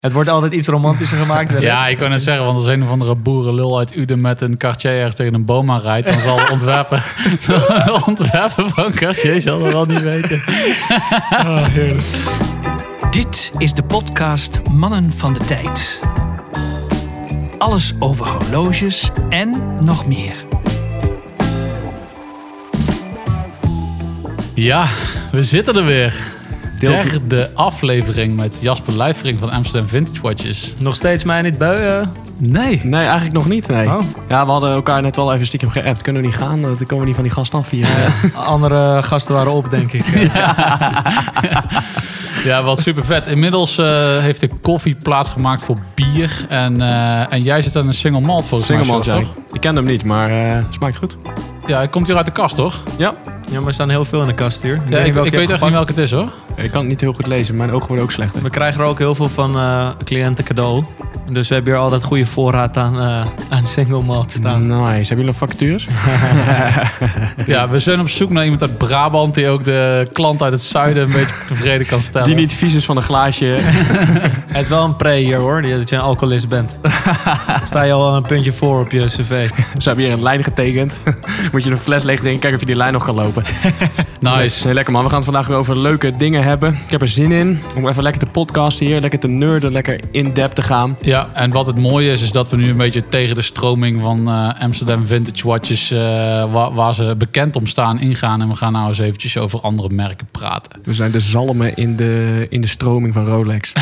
Het wordt altijd iets romantischer gemaakt. Ja, ik kan net zeggen, want als een of andere boerenlul uit Uden met een Cartier ergens tegen een boom aan rijdt, dan zal de ontwerper, de ontwerper van Cartier zal dat wel niet weten. Dit is de podcast Mannen van de Tijd. Alles over horloges en nog meer. Ja, we zitten er weer. Derde aflevering met Jasper Luifering van Amsterdam Vintage Watches. Nog steeds mij niet buien. Nee. Nee, eigenlijk nog niet. Nee. Oh. Ja, we hadden elkaar net wel even stiekem geappt. Kunnen we niet gaan? Dan komen we niet van die gast af hier. Andere gasten waren op, denk ik. Ja, wat super vet. Inmiddels eh, heeft de koffie plaatsgemaakt voor bier. En, eh, en jij zit aan een single malt volgens Single mij. Sjors, zei toch? ik. Ik ken hem niet, maar eh smaakt goed. Ja, hij komt hier uit de kast, toch? Ja. Ja, maar er staan heel veel in de kast hier. Ja, ik, welke ik weet echt niet welke het is, hoor. Ik kan het niet heel goed lezen. Mijn ogen worden ook slechter. We krijgen er ook heel veel van eh, cliënten cadeau. Dus we hebben hier altijd goede voorraad aan, eh, aan single malt staan. Nice. Hebben jullie nog vacatures? Ja, we zijn op zoek naar iemand uit Brabant die ook de klant uit het zuiden een beetje tevreden kan stellen. Die niet vies is van een glaasje. Het is wel een pre hier hoor, die- dat je een alcoholist bent. Sta je al een puntje voor op je cv. Ze hebben hier een lijn getekend. Moet je een fles leeg drinken, kijken of je die lijn nog kan lopen. Nice. Nee, lekker man. We gaan het vandaag weer over leuke dingen hebben. Ik heb er zin in om even lekker te podcasten hier. Lekker te nerden, lekker in-depth te gaan. Ja, en wat het mooie is, is dat we nu een beetje tegen de stroming van eh, Amsterdam Vintage Watches, eh, waar, waar ze bekend om staan, ingaan. En we gaan nou eens eventjes over andere merken praten. We zijn de zalmen in de, in de stroming van Rolex.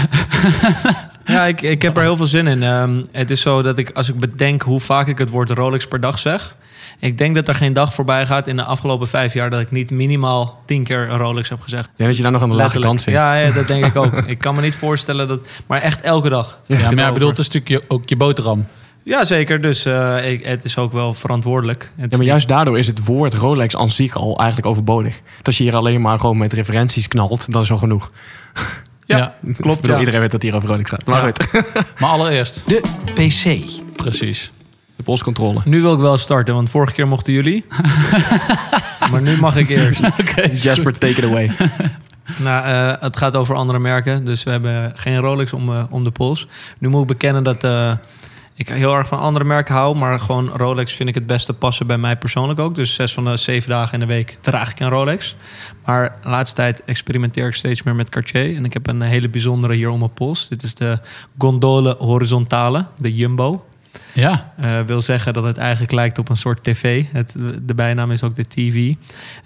Ja, ik, ik heb er heel veel zin in. Ehm, het is zo dat ik, als ik bedenk hoe vaak ik het woord Rolex per dag zeg... Ik denk dat er geen dag voorbij gaat in de afgelopen vijf jaar... dat ik niet minimaal tien keer een Rolex heb gezegd. Ja, dat je daar nog aan de lage kant zit. Ja, ja, dat denk ik ook. Ik kan me niet voorstellen dat... Maar echt elke dag. Ja, maar ja, ja, bedoel, het is natuurlijk je- ook je boterham. Ja, zeker. Dus eh, ik, het is ook wel verantwoordelijk. Het Ja, maar juist daardoor is het woord Rolex aan zich al eigenlijk overbodig. Dat als je hier alleen maar gewoon met referenties knalt, dat is al genoeg. Ja, Ik klopt. bedoel, ja. Iedereen weet dat hier over Rolex gaat. Maar Ja. goed, maar allereerst, De PC. precies. De polscontrole. Nu wil ik wel starten, want vorige keer mochten jullie. maar nu mag ik eerst. Jasper, take it away. Nou, eh, het gaat over andere merken. Dus we hebben geen Rolex om, eh, om de pols. Nu moet ik bekennen dat eh, ik heel erg van andere merken hou. Maar gewoon Rolex vind ik het beste passen bij mij persoonlijk ook. Dus zes van de zeven dagen in de week draag ik een Rolex. Maar de laatste tijd experimenteer ik steeds meer met Cartier. En ik heb een hele bijzondere hier om mijn pols. Dit is de Gondole Horizontale, de Jumbo. Ja, Eh, wil zeggen dat het eigenlijk lijkt op een soort tv. Het, de bijnaam is ook de TV.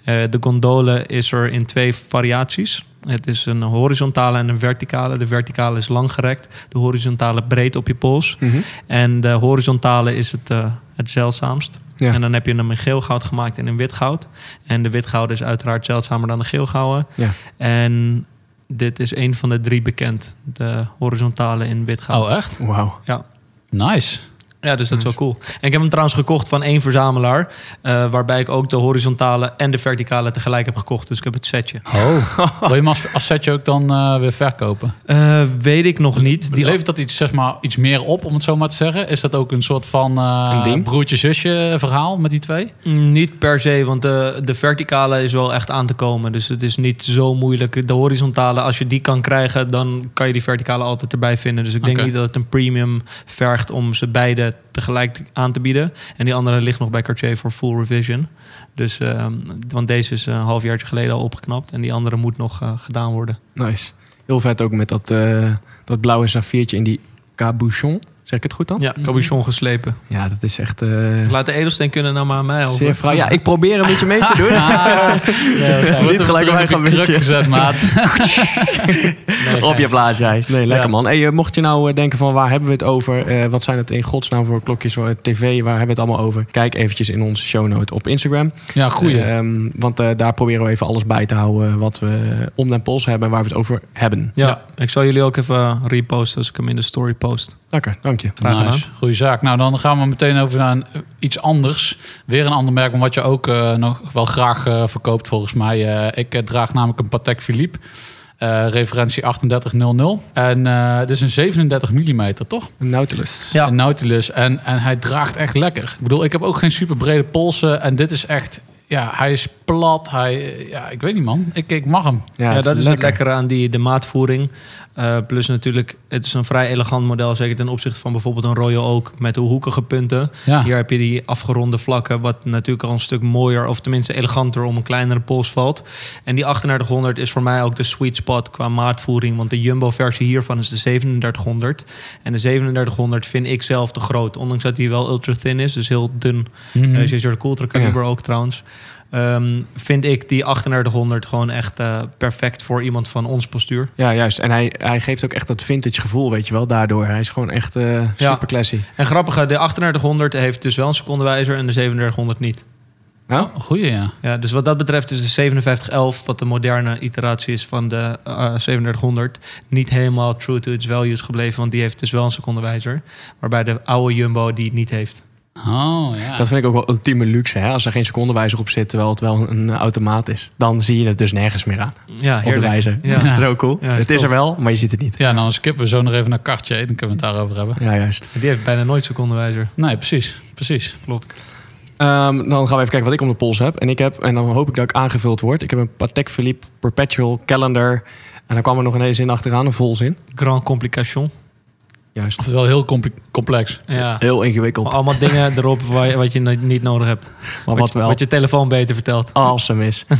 Eh, de gondole is er in twee variaties. Het is een horizontale en een verticale. De verticale is langgerekt, de horizontale breed op je pols. Mhm. En de horizontale is het, eh, het zeldzaamst. Ja. En dan heb je hem in geel goud gemaakt en in wit goud. En de wit goud is uiteraard zeldzamer dan de geel gouden. Ja. En dit is een van de drie bekend. De horizontale in wit goud. oh echt? Wauw. Ja. Nice. Ja, dus dat is wel cool. En ik heb hem trouwens gekocht van één verzamelaar. eh, waarbij ik ook de horizontale en de verticale tegelijk heb gekocht. Dus ik heb het setje. Oh. Wil je hem als, als setje ook dan eh, weer verkopen? Eh, weet ik nog niet. Die Levert dat iets, zeg maar, iets meer op, om het zo maar te zeggen? Is dat ook een soort van eh, broertje-zusje verhaal met die twee? Mm, Niet per se, want de, de verticale is wel echt aan te komen. Dus het is niet zo moeilijk. De horizontale, als je die kan krijgen, dan kan je die verticale altijd erbij vinden. Dus ik denk niet dat het een premium vergt om ze beide tegelijk te- aan te bieden. En die andere ligt nog bij Cartier voor full revision. Dus, ehm, want deze is een halfjaartje geleden al opgeknapt. En die andere moet nog eh, gedaan worden. Nice. Heel vet ook met dat, eh, dat blauwe saffiertje in die cabochon. Zeg ik het goed dan? Ja, cabochon geslepen. Ja, dat is echt... eh Laat de edelsteen kunnen nou maar aan mij over. zeer fraai. Ja, ik probeer een beetje mee te doen. Niet gelijk op eigen beetje. gezet, maat. Op je plaats, jij. Nee, lekker Ja. man. Hey, eh, mocht je nou eh, denken van waar hebben we het over? Eh, wat zijn het in godsnaam voor klokjes? Voor tv, waar hebben we het allemaal over? Kijk eventjes in onze shownote op Instagram. Ja, goeie. Ehm, want eh, daar proberen we even alles bij te houden wat we om den pols hebben en waar we het over hebben. Ja, Ja. ik zal jullie ook even reposten als ik hem in de story post. Lekker, dank je. Graag gedaan. Nice, goede zaak. Nou, dan gaan we meteen over naar een, eh, iets anders. Weer een ander merk, maar wat je ook eh, nog wel graag eh, verkoopt volgens mij. Eh, ik draag namelijk een Patek Philippe. eh, referentie 3800. En eh het is een 37 mm, toch? Een Nautilus. Ja. Een Nautilus. En, en hij draagt echt lekker. Ik bedoel, ik heb ook geen super brede polsen. En dit is echt... Ja, hij is plat. Hij, ja, ik weet niet, man. Ik, ik mag hem. Ja, dat is het lekkere aan die, de maatvoering. Eh, plus natuurlijk, het is een vrij elegant model, zeker ten opzichte van bijvoorbeeld een Royal Oak met de hoekige punten. Ja. Hier heb je die afgeronde vlakken, wat natuurlijk al een stuk mooier, of tenminste eleganter om een kleinere pols valt. En die 3800 is voor mij ook de sweet spot qua maatvoering, want de Jumbo-versie hiervan is de 3700. En de 3700 vind ik zelf te groot, ondanks dat die wel ultra thin is, dus heel dun. Mhm. Uh, de Ultra kaliber ook trouwens. Ehm, vind ik die 3800 gewoon echt eh, perfect voor iemand van ons postuur. Ja, juist. En hij, hij geeft ook echt dat vintage gevoel, weet je wel, daardoor. Hij is gewoon echt eh, super classy. En grappig, de 3800 heeft dus wel een secondewijzer en de 3700 niet. Nou, Oh, goeie, ja. Ja, dus wat dat betreft is de 5711, wat de moderne iteratie is van de eh 3700, niet helemaal true to its values gebleven, want die heeft dus wel een secondewijzer. Waarbij de oude Jumbo die niet heeft. Oh, ja. Dat vind ik ook wel ultieme luxe. Hè? Als er geen secondewijzer op zit, terwijl het wel een automaat is. Dan zie je het dus nergens meer aan. Ja, Op de wijzer. Ja. Dat is zo cool. Ja, het is is er wel, maar je ziet het niet. Ja, dan skippen we zo nog even naar kartje. Dan kunnen we het daarover hebben. Ja, juist. Die heeft bijna nooit secondewijzer. Nee, precies. Precies. Klopt. Ehm, dan gaan we even kijken wat ik om de pols heb. En ik heb, en dan hoop ik dat ik aangevuld word. Ik heb een Patek Philippe Perpetual Calendar. En dan kwam er nog een hele zin achteraan, een volzin. Grand Complication. Juist. Oftewel heel compli- complex. Ja. Heel ingewikkeld. Allemaal dingen erop waar je- wat je niet nodig hebt. maar wat, wel wat je telefoon beter vertelt. awesome is.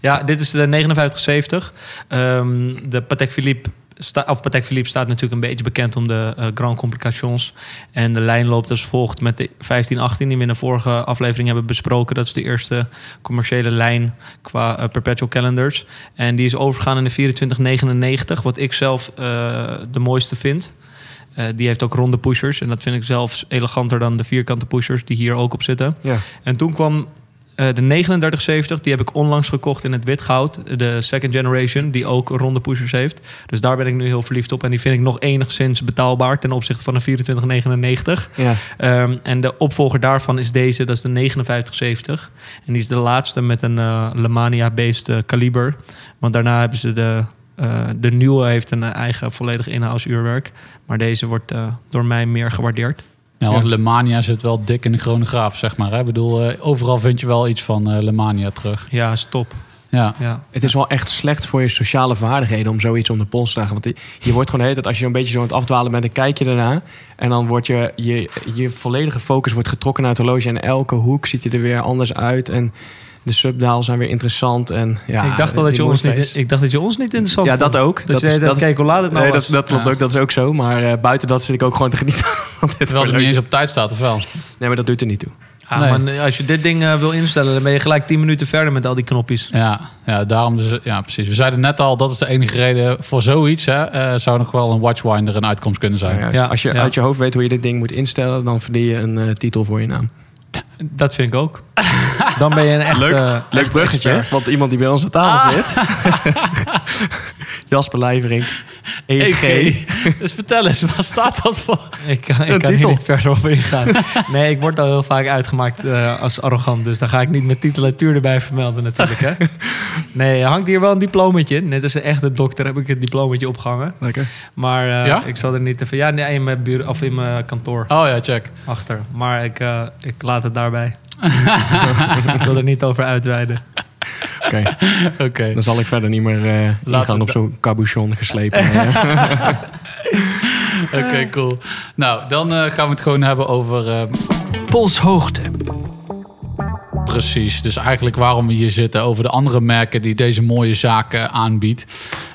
Ja, dit is de 5970. Ehm, de Patek Philippe, sta, of Patek Philippe staat natuurlijk een beetje bekend om de eh, Grand Complications. En de lijn loopt als volgt met de 1518 die we in de vorige aflevering hebben besproken. Dat is de eerste commerciële lijn qua eh, perpetual calendars. En die is overgegaan in de 2499, wat ik zelf eh, de mooiste vind. Die heeft ook ronde pushers. En dat vind ik zelfs eleganter dan de vierkante pushers die hier ook op zitten. Ja. En toen kwam eh, de 3970, die heb ik onlangs gekocht in het wit goud. De second generation, die ook ronde pushers heeft. Dus daar ben ik nu heel verliefd op. En die vind ik nog enigszins betaalbaar ten opzichte van de 2499. Ja. Ehm, en de opvolger daarvan is deze, dat is de 5970. En die is de laatste met een eh Lemania-based eh, kaliber. Want daarna hebben ze de... eh, de nieuwe heeft een eigen volledig in-house uurwerk. Maar deze wordt door mij meer gewaardeerd. Ja, want Ja. Lemania zit wel dik in de chronograaf, zeg maar. Hè? Ik bedoel, eh, overal vind je wel iets van eh Lemania terug. Ja, stop. Ja. Ja. Het is wel echt slecht voor je sociale vaardigheden om zoiets om de pols te dragen. Want je- je wordt gewoon de hele tijd, als je een beetje zo aan het afdwalen bent, dan kijk je ernaar. En dan wordt je, je, je volledige focus wordt getrokken naar het horloge. En elke hoek ziet je er weer anders uit. En de subdaal zijn weer interessant. En, ja, ik, dacht al dat je ons niet, ik dacht dat je ons niet interessant Ja, vond. dat ook. Dat, Dat is- dat, kijk, hoe laat het nou Nee, was. dat, dat klopt Ja. ook, dat is ook zo. Maar eh, buiten dat zit ik ook gewoon te genieten Terwijl het niet eens op tijd staat, of wel? Nee, maar dat doet er niet toe. Ah, Nee. man, als je dit ding eh, wil instellen, dan ben je gelijk 10 minuten verder met al die knopjes. Ja, ja, daarom dus, ja, precies. We zeiden net al, dat is de enige reden voor zoiets. Hè, eh, zou nog wel een Watchwinder een uitkomst kunnen zijn. Ja, als je ja. uit je hoofd weet hoe je dit ding moet instellen, dan verdien je een eh, titel voor je naam. Dat vind ik ook. Dan ben je een echt... Leuk. eh, Leuk echt bruggetje, expert. want iemand die bij ons aan tafel zit. Jasper Lijvering. EG. Dus vertel eens, wat staat dat voor? Ik kan, ik Een kan hier niet verder op ingaan. Nee, ik word al heel vaak uitgemaakt eh, als arrogant. Dus dan ga ik niet met titulatuur erbij vermelden natuurlijk. Hè? Nee, hangt hier wel een diplomaatje. Net als een echte dokter heb ik het diplomaatje opgehangen. Lekker. Maar eh, Ja? ik zal er niet even... Ja, nee, in mijn, bureau, of in mijn kantoor Oh ja, check. achter. Maar ik, eh, ik laat het daarbij. ik wil er niet over uitweiden. Oké, Oké. dan zal ik verder niet meer eh Laten ingaan we op zo'n cabochon geslepen. eh. Oké, cool. Nou, dan eh, gaan we het gewoon hebben over... eh, Polshoogte. Precies, dus eigenlijk waarom we hier zitten over de andere merken die deze mooie zaken aanbiedt.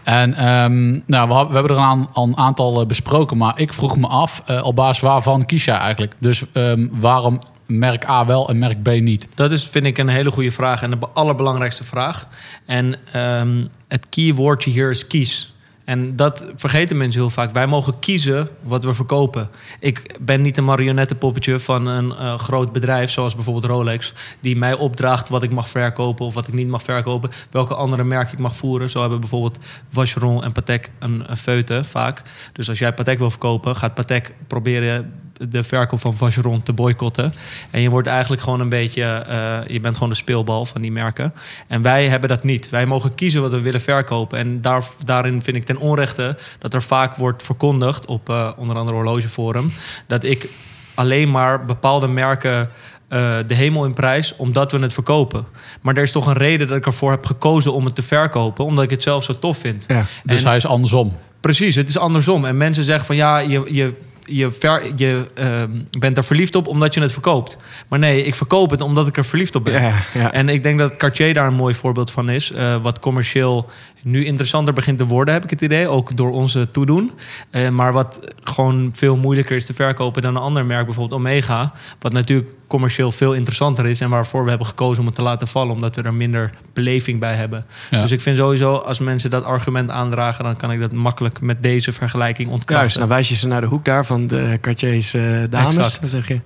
En ehm, nou, we, hebben er al een aantal eh, besproken, maar ik vroeg me af eh, op basis waarvan kies jij eigenlijk? Dus ehm, waarom merk A wel en merk B niet? Dat is, vind ik, een hele goede vraag en de be- allerbelangrijkste vraag. En ehm, het keywoordje hier is kies. En dat vergeten mensen heel vaak. Wij mogen kiezen wat we verkopen. Ik ben niet een marionettenpoppetje van een eh, groot bedrijf, zoals bijvoorbeeld Rolex, die mij opdraagt wat ik mag verkopen of wat ik niet mag verkopen, welke andere merken ik mag voeren. Zo hebben bijvoorbeeld Vacheron en Patek een, een feute vaak. Dus als jij Patek wil verkopen, gaat Patek proberen de verkoop van Vacheron te boycotten. En je wordt eigenlijk gewoon een beetje, eh, je bent gewoon de speelbal van die merken. En wij hebben dat niet. Wij mogen kiezen wat we willen verkopen. En daar, daarin vind ik ten onrechte dat er vaak wordt verkondigd op eh, onder andere Horlogeforum dat ik alleen maar bepaalde merken eh, de hemel in prijs omdat we het verkopen. Maar er is toch een reden dat ik ervoor heb gekozen om het te verkopen, omdat ik het zelf zo tof vind. Ja. Dus En- hij is andersom. Precies, het is andersom. En mensen zeggen van ja, je, je, je, ver, je ehm, bent er verliefd op omdat je het verkoopt. Maar nee, ik verkoop het omdat ik er verliefd op ben. Ja, ja. En ik denk dat Cartier daar een mooi voorbeeld van is. eh, wat commercieel nu interessanter begint te worden, heb ik het idee. Ook door onze toedoen. Eh, maar wat gewoon veel moeilijker is te verkopen dan een ander merk, bijvoorbeeld Omega. Wat natuurlijk commercieel veel interessanter is. En waarvoor we hebben gekozen om het te laten vallen. Omdat we er minder beleving bij hebben. Ja. Dus ik vind sowieso, als mensen dat argument aandragen... dan kan ik dat makkelijk met deze vergelijking ontkrachten. Juist, dan wijs je ze naar de hoek daar van de Cartier's eh, dames. Exact. Dan zeg je,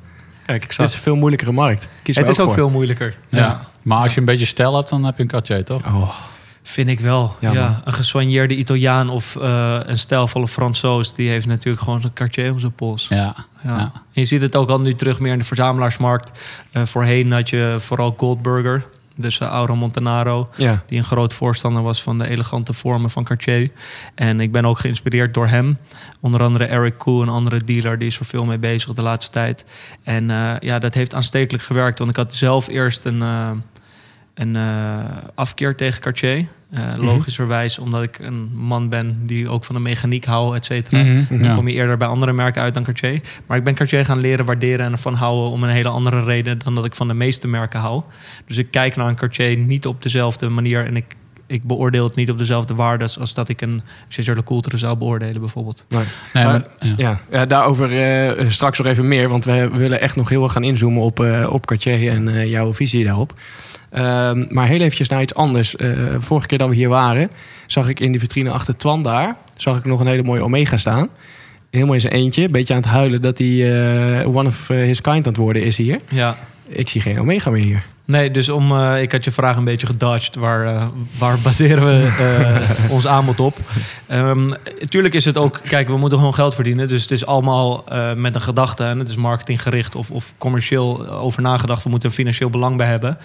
kijk, dit Exact. is een veel moeilijkere markt. Kies het is ook voor. veel moeilijker. Ja. Maar als je een beetje stijl hebt, dan heb je een Cartier, toch? Oh, Vind ik wel. Ja, een gesoigneerde Italiaan of eh, een stijlvolle Fransoos... die heeft natuurlijk gewoon zo'n Cartier om zijn pols. Ja. Ja. Je ziet het ook al nu terug meer in de verzamelaarsmarkt. Eh, voorheen had je vooral Goldburger, dus uh, Auro Montanaro... ja. die een groot voorstander was van de elegante vormen van Cartier. En ik ben ook geïnspireerd door hem. Onder andere Eric Koe, een andere dealer, die is er veel mee bezig de laatste tijd. En eh, ja, dat heeft aanstekelijk gewerkt. Want ik had zelf eerst een, een eh, afkeer tegen Cartier. Eh, logischerwijs, omdat ik een man ben die ook van de mechaniek hou, et cetera. Mhm. Dan Ja. kom je eerder bij andere merken uit dan Cartier. Maar ik ben Cartier gaan leren waarderen en ervan houden om een hele andere reden dan dat ik van de meeste merken hou. Dus ik kijk naar een Cartier niet op dezelfde manier en ik, ik beoordeel het niet op dezelfde waardes als dat ik een César de Coultre zou beoordelen bijvoorbeeld. Nee. Nee, Maar- maar, ja. Ja, ja, daarover eh, straks nog even meer. Want we willen echt nog heel erg gaan inzoomen op, eh, op Cartier en eh, jouw visie daarop. Ehm, maar heel eventjes naar iets anders. Vorige keer dat we hier waren, zag ik in die vitrine achter Twan daar... zag ik nog een hele mooie Omega staan. Helemaal in zijn eentje. Een beetje aan het huilen dat hij one of his kind aan het worden is hier. Ja. Ik zie geen Omega meer hier. Nee, dus om, eh, ik had je vraag een beetje gedodged. Waar, eh, waar baseren we eh, ons aanbod op? Ehm tuurlijk is het ook, kijk, we moeten gewoon geld verdienen. Dus het is allemaal met een gedachte. En het is marketinggericht of, of commercieel over nagedacht. We moeten een financieel belang bij hebben.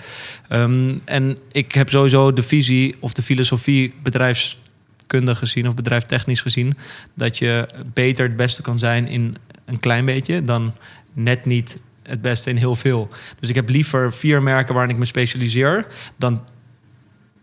Ehm, en ik heb sowieso de visie of de filosofie bedrijfskundig gezien of bedrijftechnisch gezien. Dat je beter het beste kan zijn in een klein beetje dan net niet het beste in heel veel. Dus ik heb liever vier merken waarin ik me specialiseer dan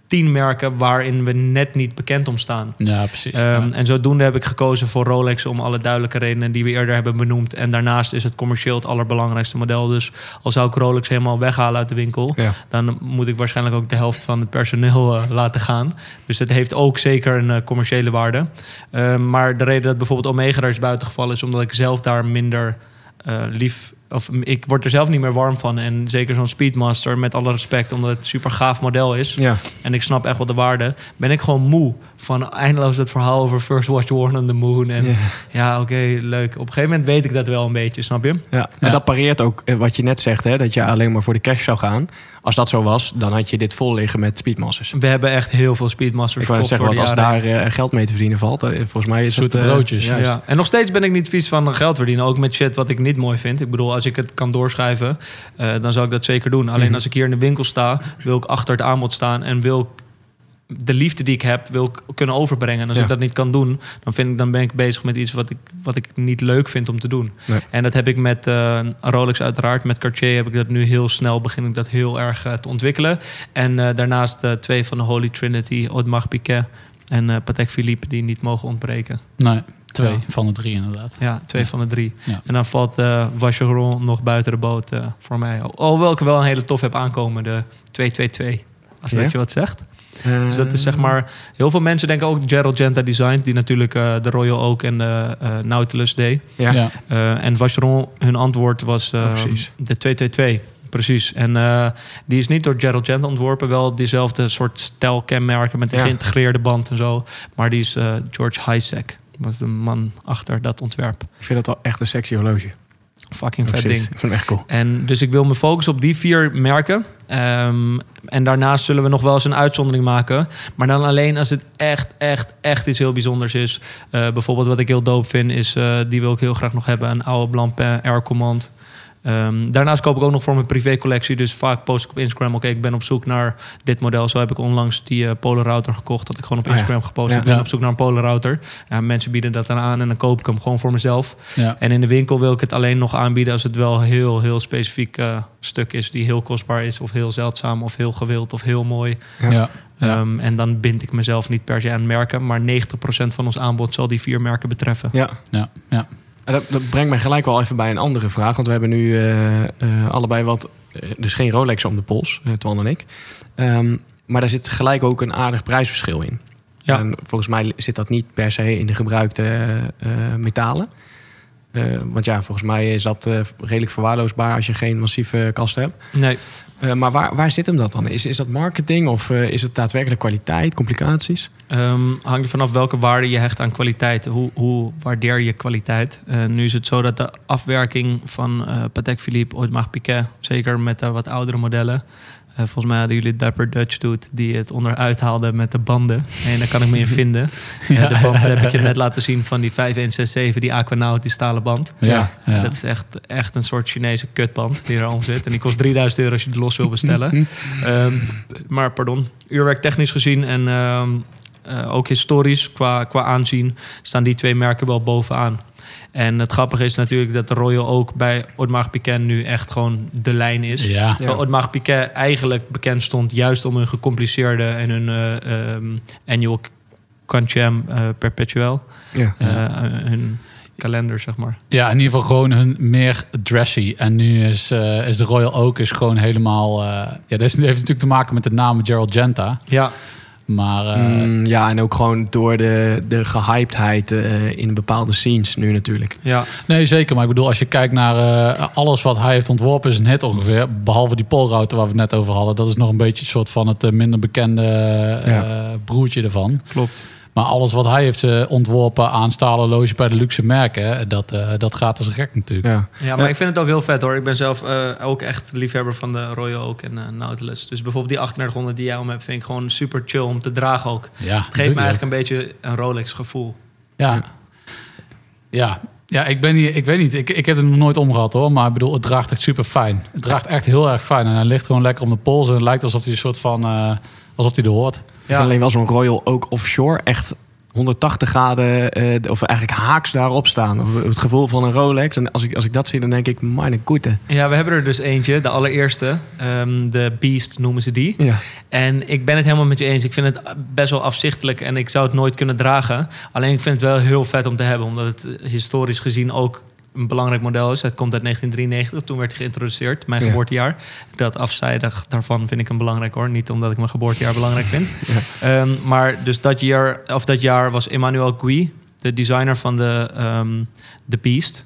tien merken waarin we net niet bekend om staan. ja, precies. Ja. En zodoende heb ik gekozen voor Rolex om alle duidelijke redenen die we eerder hebben benoemd. En daarnaast is het commercieel het allerbelangrijkste model. Dus al zou ik Rolex helemaal weghalen uit de winkel, Ja. dan moet ik waarschijnlijk ook de helft van het personeel eh, laten gaan. Dus het heeft ook zeker een eh, commerciële waarde. Ehm, maar de reden dat bijvoorbeeld Omega daar is buitengevallen is omdat ik zelf daar minder eh, lief. Of ik word er zelf niet meer warm van. En zeker zo'n Speedmaster, met alle respect, omdat het een super gaaf model is. Ja, En ik snap echt wel de waarde. Ben ik gewoon moe van eindeloos het verhaal over First Watch Worn on the Moon. En ja. ja, oké, leuk. Op een gegeven moment weet ik dat wel een beetje, snap je? Ja, Ja. dat pareert ook eh, wat je net zegt, hè, dat je alleen maar voor de cash zou gaan. Als dat zo was, dan had je dit vol liggen met speedmasters. We hebben echt heel veel Speedmasters Ik wou zeggen, want de als daar eh, geld mee te verdienen valt, eh, volgens mij is Zoete het... broodjes. juist. Ja. En nog steeds ben ik niet vies van geld verdienen. Ook met shit wat ik niet mooi vind. Ik bedoel, als ik het kan doorschrijven, eh, dan zou ik dat zeker doen. Alleen Mhm. als ik hier in de winkel sta, wil ik achter het aanbod staan en wil ik de liefde die ik heb, wil ik kunnen overbrengen. En als Ja. ik dat niet kan doen, dan, vind ik, dan ben ik bezig met iets wat ik, wat ik niet leuk vind om te doen. Nee. En dat heb ik met eh, Rolex uiteraard. Met Cartier heb ik dat nu heel snel, begin ik dat heel erg eh, te ontwikkelen. En eh, daarnaast twee van de Holy Trinity, Audemars Piguet en Patek Philippe, die niet mogen ontbreken. Nee, twee Ja. van de drie inderdaad. Ja, twee Ja. van de drie. Ja. En dan valt eh Vacheron nog buiten de boot eh, voor mij. Alhoewel ik wel een hele tof heb aankomen, de 222. Als dat je wat zegt. Eh, Dus dat is zeg maar... Heel veel mensen denken ook Gerald Genta Design... die natuurlijk eh, de Royal Oak en de eh, Nautilus deed. Ja. Ja. Eh, en Vacheron, hun antwoord was eh, Oh, precies. de 222. Precies. En eh, die is niet door Gerald Genta ontworpen. Wel diezelfde soort stijlkenmerken met Ja. geïntegreerde band en zo. Maar die is eh, George Hisek. Was de man achter dat ontwerp. Ik vind dat wel echt een sexy horloge. Fucking vet ding. Echt cool. En dus ik wil me focussen op die vier merken. Ehm, en daarnaast zullen we nog wel eens een uitzondering maken. Maar dan alleen als het echt, echt, echt iets heel bijzonders is. Eh, bijvoorbeeld wat ik heel dope vind, is... eh, die wil ik heel graag nog hebben. Een oude Blancpain Air Command. Ehm, daarnaast koop ik ook nog voor mijn privécollectie. Dus vaak post ik op Instagram, oké, ik ben op zoek naar dit model. Zo heb ik onlangs die uh, Polar Router gekocht. Dat ik gewoon op Ah, ja. Instagram gepost. Ja. Ik ben Ja. op zoek naar een Polar Router. Mensen bieden dat dan aan en dan koop ik hem gewoon voor mezelf. Ja. En in de winkel wil ik het alleen nog aanbieden als het wel heel, heel specifiek eh, stuk is. Die heel kostbaar is of heel zeldzaam of heel gewild of heel mooi. Ja. Ja. Ja. Ehm, en dan bind ik mezelf niet per se aan merken. Maar 90% van ons aanbod zal die vier merken betreffen. Ja. Ja. Ja. Dat, dat brengt mij gelijk wel even bij een andere vraag. Want we hebben nu eh, eh, allebei wat... eh, dus geen Rolex om de pols, Twan en ik. Ehm, maar daar zit gelijk ook een aardig prijsverschil in. Ja. En volgens mij zit dat niet per se in de gebruikte metalen. Eh, want ja, volgens mij is dat eh, redelijk verwaarloosbaar als je geen massieve kast hebt. Nee, Eh, maar waar, waar zit hem dat dan? Is, is dat marketing of is het daadwerkelijk kwaliteit, complicaties? Ehm hangt er vanaf welke waarde je hecht aan kwaliteit. Hoe, hoe waardeer je kwaliteit? Nu is het zo dat de afwerking van Patek Philippe, Audemars Piguet... zeker met de wat oudere modellen... eh, volgens mij hadden jullie Dapper Dutch doet... die het onderuit haalde met de banden. En daar kan ik me in vinden. Eh, Ja. de band heb ik je net laten zien van die 5167... die Aquanaut, die stalen band. Ja. Ja. Dat is echt, echt een soort Chinese kutband die erom zit. En die kost 3000 euro als je die los wil bestellen. Ehm, maar pardon, uurwerk technisch gezien en ehm, eh, ook historisch qua, qua aanzien staan die twee merken wel bovenaan. En het grappige is natuurlijk dat de Royal ook bij Audemars Piguet nu echt gewoon de lijn is. Ja. Ja. Piguet eigenlijk bekend stond juist om hun gecompliceerde en hun eh, ehm, annual Quantum eh perpetuel. Ja. Hun kalender, zeg maar. Ja, in ieder geval gewoon hun meer dressy. En nu is, eh, is de Royal Oak is gewoon helemaal... eh, ja, dat heeft natuurlijk te maken met de naam Gerald Genta. Ja, Maar eh, Mm, ja, en ook gewoon door de, de gehypedheid eh, in bepaalde scenes nu natuurlijk. ja. nee, zeker. Maar ik bedoel, als je kijkt naar eh, alles wat hij heeft ontworpen, is een hit ongeveer. Behalve die polrouter waar we het net over hadden. Dat is nog een beetje een soort van het minder bekende eh, Ja. broertje ervan. klopt. Maar alles wat hij heeft eh, ontworpen aan stalen loge bij de luxe merken, dat, eh, dat gaat als een gek natuurlijk. Ja. Ja, maar Ja. ik vind het ook heel vet hoor. Ik ben zelf eh, ook echt liefhebber van de Royal Oak en eh, Nautilus. Dus bijvoorbeeld die 3800 die jij om hebt, vind ik gewoon super chill om te dragen ook. Ja, Het geeft me eigenlijk een beetje een Rolex gevoel. Ja. Ja. Ja, ik, ben niet, ik weet niet. Ik, ik heb het nog nooit omgehad hoor. Maar ik bedoel, het draagt echt super fijn. Het draagt echt heel erg fijn. En hij ligt gewoon lekker om de pols. En het lijkt alsof hij een soort van... eh, alsof hij er hoort. Vind alleen wel zo'n Royal ook offshore echt 180 graden, eh, of eigenlijk haaks daarop staan. Of het gevoel van een Rolex. En als ik, als ik dat zie, dan denk ik, mijn goede. Ja, we hebben er dus eentje, de allereerste. Ehm, de Beast noemen ze die. Ja. En ik ben het helemaal met je eens. Ik vind het best wel afzichtelijk en ik zou het nooit kunnen dragen. Alleen ik vind het wel heel vet om te hebben, omdat het historisch gezien ook een belangrijk model is. Het komt uit 1993, toen werd hij geïntroduceerd, mijn Ja. geboortejaar. Dat afzijdig daarvan vind ik hem belangrijk hoor. Niet omdat ik mijn geboortejaar belangrijk vind. Ehm, maar dus dat jaar, of dat jaar was Emmanuel Gui, de designer van de, The Beast,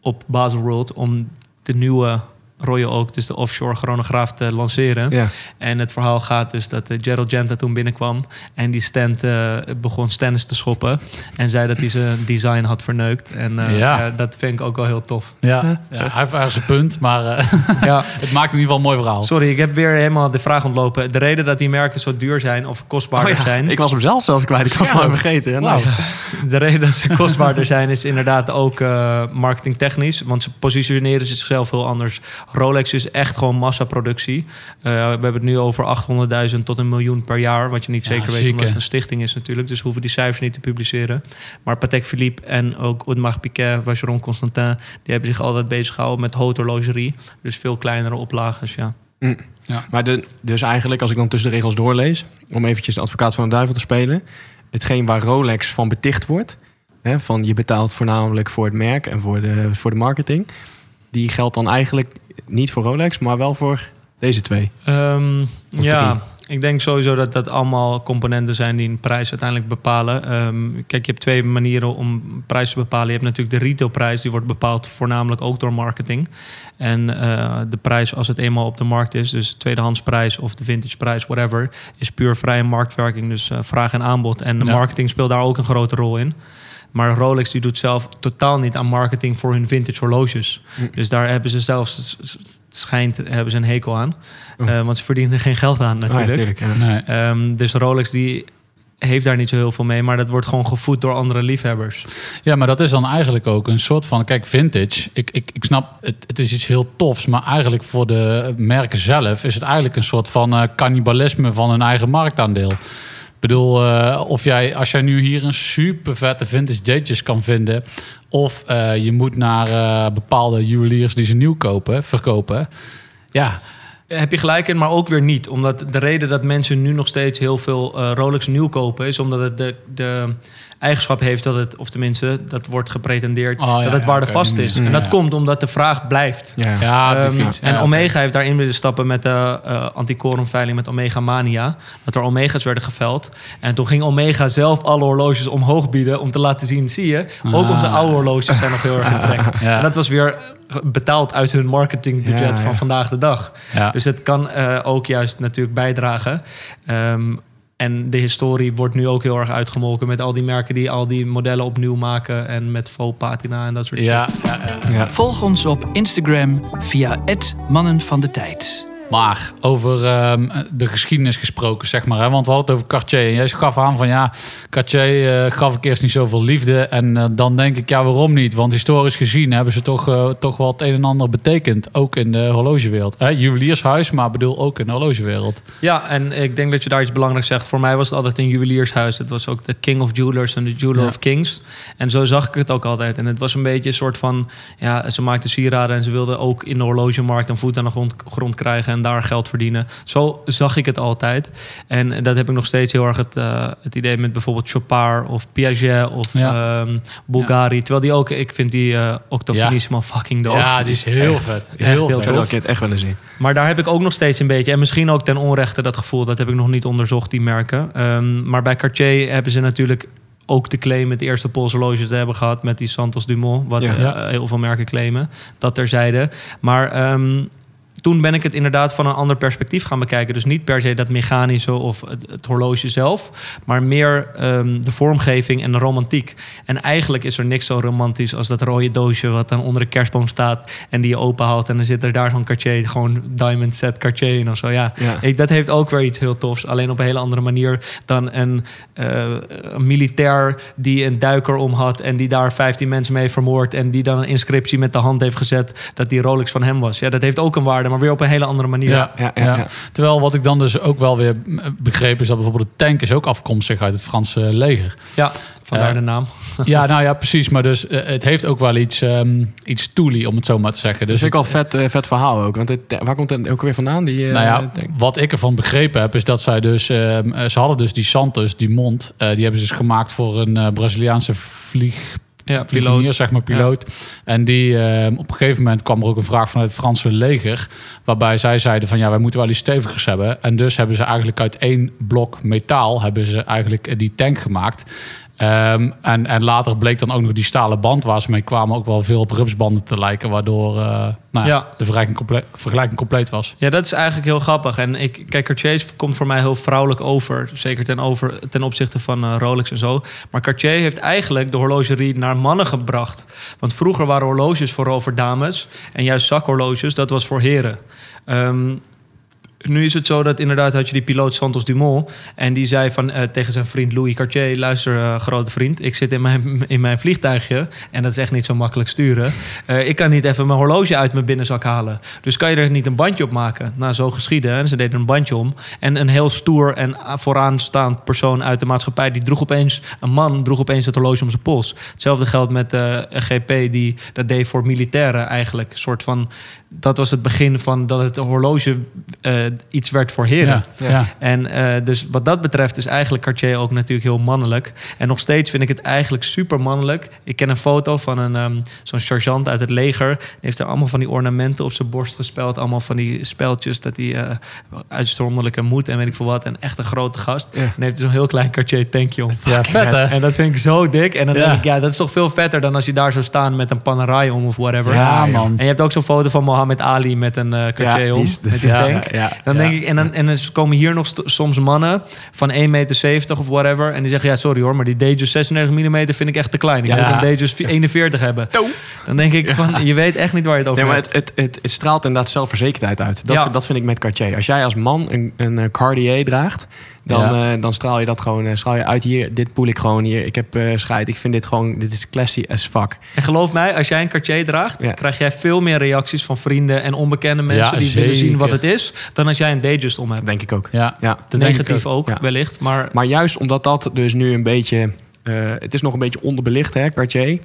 op Baselworld om de nieuwe Royal Oak, dus de offshore chronograaf, te lanceren. Ja. En het verhaal gaat dus dat eh, Gerald Genta toen binnenkwam en die stand eh, begon Stennis te schoppen en zei dat hij zijn design had verneukt. En eh, Ja. ja, dat vind ik ook wel heel tof. Ja, ja hij heeft ergens een punt. Maar eh, ja, het maakt in ieder geval een mooi verhaal. sorry, ik heb weer helemaal de vraag ontlopen. De reden dat die merken zo duur zijn of kostbaarder Oh ja, zijn. Ik was hem zelf zelfs kwijt. Ik was Ja. hem al vergeten. Nou, Nou, de reden dat ze kostbaarder zijn is inderdaad ook eh, marketingtechnisch. Want ze positioneren zichzelf heel anders. Rolex is echt gewoon massaproductie. Eh, we hebben het nu over 800.000 tot een miljoen per jaar. Wat je niet Ja, zeker weet omdat het een stichting is natuurlijk. Dus we hoeven die cijfers niet te publiceren. Maar Patek Philippe en ook Audemars Piguet, Vacheron Constantin... die hebben zich altijd bezig gehouden met haute horlogerie. Dus veel kleinere oplages, ja. maar de, dus eigenlijk, als ik dan tussen de regels doorlees... om eventjes de advocaat van de duivel te spelen... hetgeen waar Rolex van beticht wordt... Hè, van je betaalt voornamelijk voor het merk en voor de, voor de marketing... die geldt dan eigenlijk niet voor Rolex, maar wel voor deze twee. Of ja, ik denk sowieso dat dat allemaal componenten zijn die een prijs uiteindelijk bepalen. Ehm, kijk, je hebt twee manieren om prijs te bepalen. Je hebt natuurlijk de retailprijs, die wordt bepaald voornamelijk ook door marketing. En eh, de prijs als het eenmaal op de markt is, dus tweedehandsprijs of de vintageprijs, whatever, is puur vrije marktwerking. Dus eh, vraag en aanbod. En de Ja. marketing speelt daar ook een grote rol in. Maar Rolex die doet zelf totaal niet aan marketing voor hun vintage horloges. Hm. Dus daar hebben ze zelfs, schijnt, hebben ze een hekel aan. Oh. Eh, want ze verdienen er geen geld aan Ah, ja, natuurlijk. ja. Ehm, dus Rolex die heeft daar niet zo heel veel mee. Maar dat wordt gewoon gevoed door andere liefhebbers. Ja, maar dat is dan eigenlijk ook een soort van... Kijk, vintage, ik, ik, ik snap, het, het is iets heel tofs... maar eigenlijk voor de merken zelf... is het eigenlijk een soort van eh, cannibalisme van hun eigen marktaandeel. Bedoel, eh, of jij, als jij nu hier een super vette vintage jetjes kan vinden... of eh, je moet naar eh, bepaalde juweliers die ze nieuw kopen, verkopen... Ja, Heb je gelijk in, maar ook weer niet. Omdat de reden dat mensen nu nog steeds heel veel Rolex nieuw kopen... is omdat het de, de eigenschap heeft dat het... of tenminste, dat wordt gepretendeerd... Oh, ja, dat het ja, waardevast is. Mm, En dat ja. komt omdat de vraag blijft. Ja. Ehm, fiets. en Ja, Omega heeft daarin willen stappen met de eh anti-quorumveiling met Omega Mania. Dat er Omega's werden geveld. En toen ging Omega zelf alle horloges omhoog bieden om te laten zien, zie je, ook Ah. onze oude horloges zijn nog heel erg in trek. Ja. En dat was weer betaald uit hun marketingbudget Ja, ja. van vandaag de dag. Ja. Dus het kan eh, ook juist natuurlijk bijdragen. Ehm, en de historie wordt nu ook heel erg uitgemolken met al die merken die al die modellen opnieuw maken en met faux patina en dat soort ja, shit. ja, ja. Ja. Volg ons op Instagram via het Mannen van de Tijd. Maar over ehm, de geschiedenis gesproken, zeg maar. Hè? Want we hadden het over Cartier. En jij gaf aan van ja, Cartier eh, gaf ik eerst niet zoveel liefde. En eh, dan denk ik, ja, waarom niet? Want historisch gezien hebben ze toch, eh, toch wel het een en ander betekend. Ook in de horlogewereld. Hè? Juweliershuis, maar bedoel ook in de horlogewereld. Ja, en ik denk dat je daar iets belangrijks zegt. Voor mij was het altijd een juweliershuis. Het was ook de King of Jewelers en de Jeweler Ja. of Kings. En zo zag ik het ook altijd. En het was een beetje een soort van... Ja, ze maakten sieraden en ze wilden ook in de horlogemarkt... een voet aan de grond, grond krijgen en daar geld verdienen. Zo zag ik het altijd. En dat heb ik nog steeds heel erg het, eh, het idee met bijvoorbeeld Chopard of Piaget of Ja. ehm, Bulgari. Terwijl die ook... Ik vind die eh Octafinissimo fucking doof. Ja, die is heel Echt. vet. Echt Heel heel Ik vet. wil dat kind echt willen zien. Maar daar heb ik ook nog steeds een beetje... en misschien ook ten onrechte dat gevoel... dat heb ik nog niet onderzocht, die merken. Ehm, maar bij Cartier hebben ze natuurlijk ook de claim... het eerste Poolse horloge te hebben gehad... met die Santos Dumont, wat Ja. eh, Ja. heel veel merken claimen. Dat terzijde. Maar... ehm, toen ben ik het inderdaad van een ander perspectief gaan bekijken. Dus niet per se dat mechanische of het, het horloge zelf, maar meer ehm, de vormgeving en de romantiek. En eigenlijk is er niks zo romantisch als dat rode doosje wat dan onder de kerstboom staat en die je openhaalt en dan zit er daar zo'n Cartier, gewoon diamond set Cartier in of zo. Ja, Ja. ik, dat heeft ook weer iets heel tofs. Alleen op een hele andere manier dan een, eh, een militair die een duiker om had en die daar 15 mensen mee vermoord en die dan een inscriptie met de hand heeft gezet dat die Rolex van hem was. Ja, dat heeft ook een waarde, maar weer op een hele andere manier. Ja, Ja, ja, ja, ja. Terwijl wat ik dan dus ook wel weer begreep... is dat bijvoorbeeld de tank is ook afkomstig uit het Franse leger. Ja, vandaar Eh, de naam. Ja, nou ja, precies. Maar dus eh, het heeft ook wel iets, ehm iets toelie, om het zo maar te zeggen. Dus Dus vind ik wel vet, eh, vet verhaal ook. Want het, waar komt het ook weer vandaan? Die, eh, nou ja, wat ik ervan begrepen heb, is dat zij dus... ehm, eh, ze hadden dus die Santos, die mond... eh, die hebben ze dus gemaakt voor een eh, Braziliaanse vlieg... Ja, Piloot, zeg maar, piloot. En die, ehm, op een gegeven moment kwam er ook een vraag vanuit het Franse leger. Waarbij zij zeiden van ja, wij moeten wel iets stevigers hebben. En dus hebben ze eigenlijk uit één blok metaal hebben ze eigenlijk die tank gemaakt. Ehm, en, en later bleek dan ook nog die stalen band waar ze mee kwamen ook wel veel op rupsbanden te lijken. Waardoor eh, nou, ja, Ja. de vergelijking compleet, vergelijking compleet was. Ja, dat is eigenlijk heel grappig. En ik, kijk, Cartier komt voor mij heel vrouwelijk over. Zeker ten, over, ten opzichte van eh, Rolex en zo. Maar Cartier heeft eigenlijk de horlogerie naar mannen gebracht. Want vroeger waren horloges vooral voor dames. En juist zakhorloges, dat was voor heren. Ehm, nu is het zo dat inderdaad had je die piloot Santos Dumont. En die zei van, eh, tegen zijn vriend Louis Cartier... luister, eh, grote vriend, ik zit in mijn, in mijn vliegtuigje... en dat is echt niet zo makkelijk sturen. Eh, ik kan niet even mijn horloge uit mijn binnenzak halen. Dus kan je er niet een bandje op maken? Nou, zo geschieden. En ze deden een bandje om. En een heel stoer en vooraanstaand persoon uit de maatschappij... die droeg opeens, een man droeg opeens het horloge om zijn pols. Hetzelfde geldt met GP, die dat deed voor militairen eigenlijk. Een soort van... Dat was het begin van dat het horloge eh, iets werd voor heren. Ja, ja. En eh, dus wat dat betreft is eigenlijk Cartier ook natuurlijk heel mannelijk. En nog steeds vind ik het eigenlijk super mannelijk. Ik ken een foto van een ehm, zo'n sergeant uit het leger. Die heeft er allemaal van die ornamenten op zijn borst gespeld. Allemaal van die speltjes dat hij eh uitzonderlijke moed en weet ik veel wat. En echt een grote gast. Ja. En heeft zo'n heel klein Cartier tankje om. Ja, vet hè? En dat vind ik zo dik. En dan denk ik, ja, dat is toch veel vetter dan als je daar zou staan met een Panerai om of whatever. Ja, man. En je hebt ook zo'n foto van Mohammed Ali met een eh Cartier Ja, om. met die ja, tank. Dan denk ik, en dan, en dan komen hier nog soms mannen van 1,70 meter of whatever. En die zeggen, ja, sorry hoor, maar die Datejust 36 mm vind ik echt te klein. Ik Ja. moet een Datejust 41 hebben. Dan denk ik van, je weet echt niet waar je het over Nee, maar hebt. het, het, het, het straalt inderdaad zelfverzekerdheid uit. Dat, dat vind ik met Cartier. Als jij als man een, een eh, Cartier draagt, Dan, Ja. eh, dan straal je dat gewoon eh, straal je uit hier. Dit poel ik gewoon hier. Ik heb eh scheid. Ik vind dit gewoon, dit is classy as fuck. En geloof mij, als jij een Cartier draagt, Ja. krijg jij veel meer reacties van vrienden en onbekende mensen Ja, die willen zien wat het is, dan als jij een Datejust om hebt. Denk ik ook. Ja, Ja. dat denk ik Negatief ook, Ja. wellicht, maar Maar juist omdat dat dus nu een beetje... eh, het is nog een beetje onderbelicht, hè, Cartier.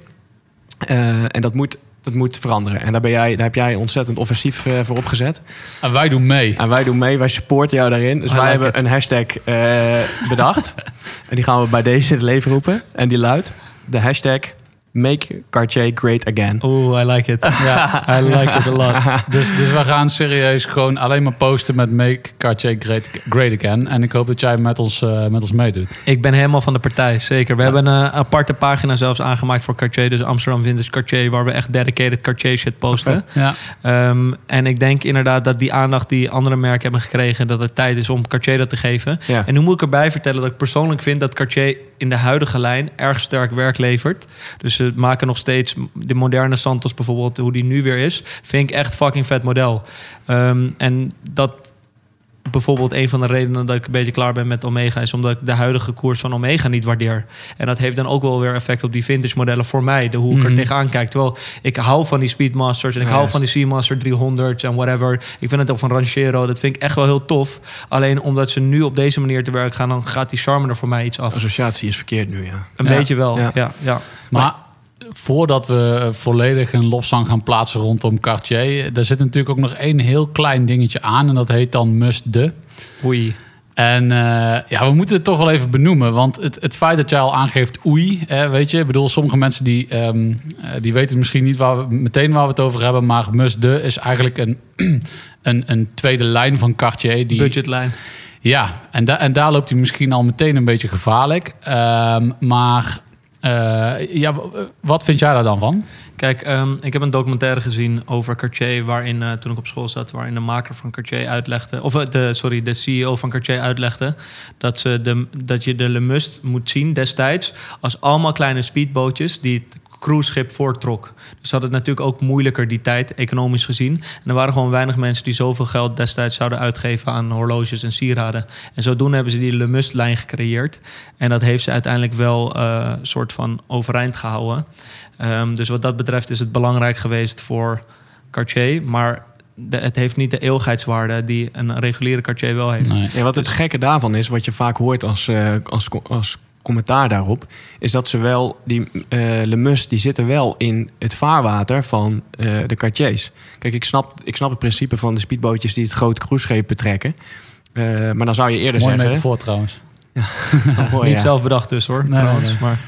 Eh, en dat moet, dat moet veranderen. En daar, ben jij, daar heb jij ontzettend offensief eh, voor opgezet. En wij doen mee. En wij doen mee, wij supporten jou daarin. Dus I wij like hebben it. een hashtag eh, bedacht. en die gaan we bij deze in het leven roepen. En die luidt de hashtag Make Cartier Great Again. oeh, I like it. Ja, I like it a lot. Dus, dus we gaan serieus gewoon alleen maar posten met Make Cartier Great, great Again. En ik hoop dat jij met ons, eh, met ons meedoet. Ik ben helemaal van de partij, zeker. We hebben een aparte pagina zelfs aangemaakt voor Cartier, dus Amsterdam Vintage Cartier, waar we echt dedicated Cartier shit posten. Ja, Ehm, en ik denk inderdaad dat die aandacht die andere merken hebben gekregen, dat het tijd is om Cartier dat te geven. Ja. En nu moet ik erbij vertellen dat ik persoonlijk vind dat Cartier in de huidige lijn erg sterk werk levert. Dus ze maken nog steeds de moderne Santos bijvoorbeeld, hoe die nu weer is, vind ik echt fucking vet model. Ehm, en dat bijvoorbeeld een van de redenen dat ik een beetje klaar ben met Omega is omdat ik de huidige koers van Omega niet waardeer. En dat heeft dan ook wel weer effect op die vintage modellen voor mij, de hoe ik er Mhm. tegenaan kijk. Terwijl ik hou van die Speedmasters en ik Ja, hou van die Seamaster 300 en whatever. Ik vind het ook van Ranchero, dat vind ik echt wel heel tof. Alleen omdat ze nu op deze manier te werk gaan, dan gaat die charme er voor mij iets af. Associatie is verkeerd nu, ja. Een Ja. beetje wel, Ja. ja. ja, maar voordat we volledig een lofzang gaan plaatsen rondom Cartier... daar zit natuurlijk ook nog één heel klein dingetje aan. En dat heet dan Must De. Oei. En eh, ja, we moeten het toch wel even benoemen. Want het, het feit dat jij al aangeeft oei, hè, weet je. Ik bedoel, sommige mensen die, ehm, eh, die weten misschien niet waar we, meteen waar we het over hebben. Maar Must De is eigenlijk een, een, een tweede lijn van Cartier. Die, Budgetlijn. Ja, en, da en daar loopt hij misschien al meteen een beetje gevaarlijk. Ehm, maar eh, ja, w- wat vind jij daar dan van? Kijk, ehm, ik heb een documentaire gezien over Cartier, waarin eh, toen ik op school zat, waarin de maker van Cartier uitlegde, of eh, de, sorry, de CEO van Cartier uitlegde, dat, ze de, dat je de Le Must moet zien destijds als allemaal kleine speedbootjes die het cruiseschip voortrok. Dus ze hadden het natuurlijk ook moeilijker die tijd, economisch gezien. En er waren gewoon weinig mensen die zoveel geld destijds zouden uitgeven aan horloges en sieraden. En zodoende hebben ze die Le Must-lijn gecreëerd. En dat heeft ze uiteindelijk wel eh soort van overeind gehouden. Ehm, dus wat dat betreft is het belangrijk geweest voor Cartier. Maar de- het heeft niet de eeuwigheidswaarde die een reguliere Cartier wel heeft. Nee. Ja, wat het gekke daarvan is, wat je vaak hoort als, eh, als, als commentaar daarop, is dat ze wel, die eh Le Mus, die zitten wel in het vaarwater van eh, de Cartiers. Kijk, ik snap, ik snap het principe van de speedbootjes die het grote cruiseschip betrekken. Eh, maar dan zou je eerder Mooi zeggen... metafoor trouwens. Oh, niet ja. zelf bedacht dus hoor, Nee, trouwens. nee, nee. Maar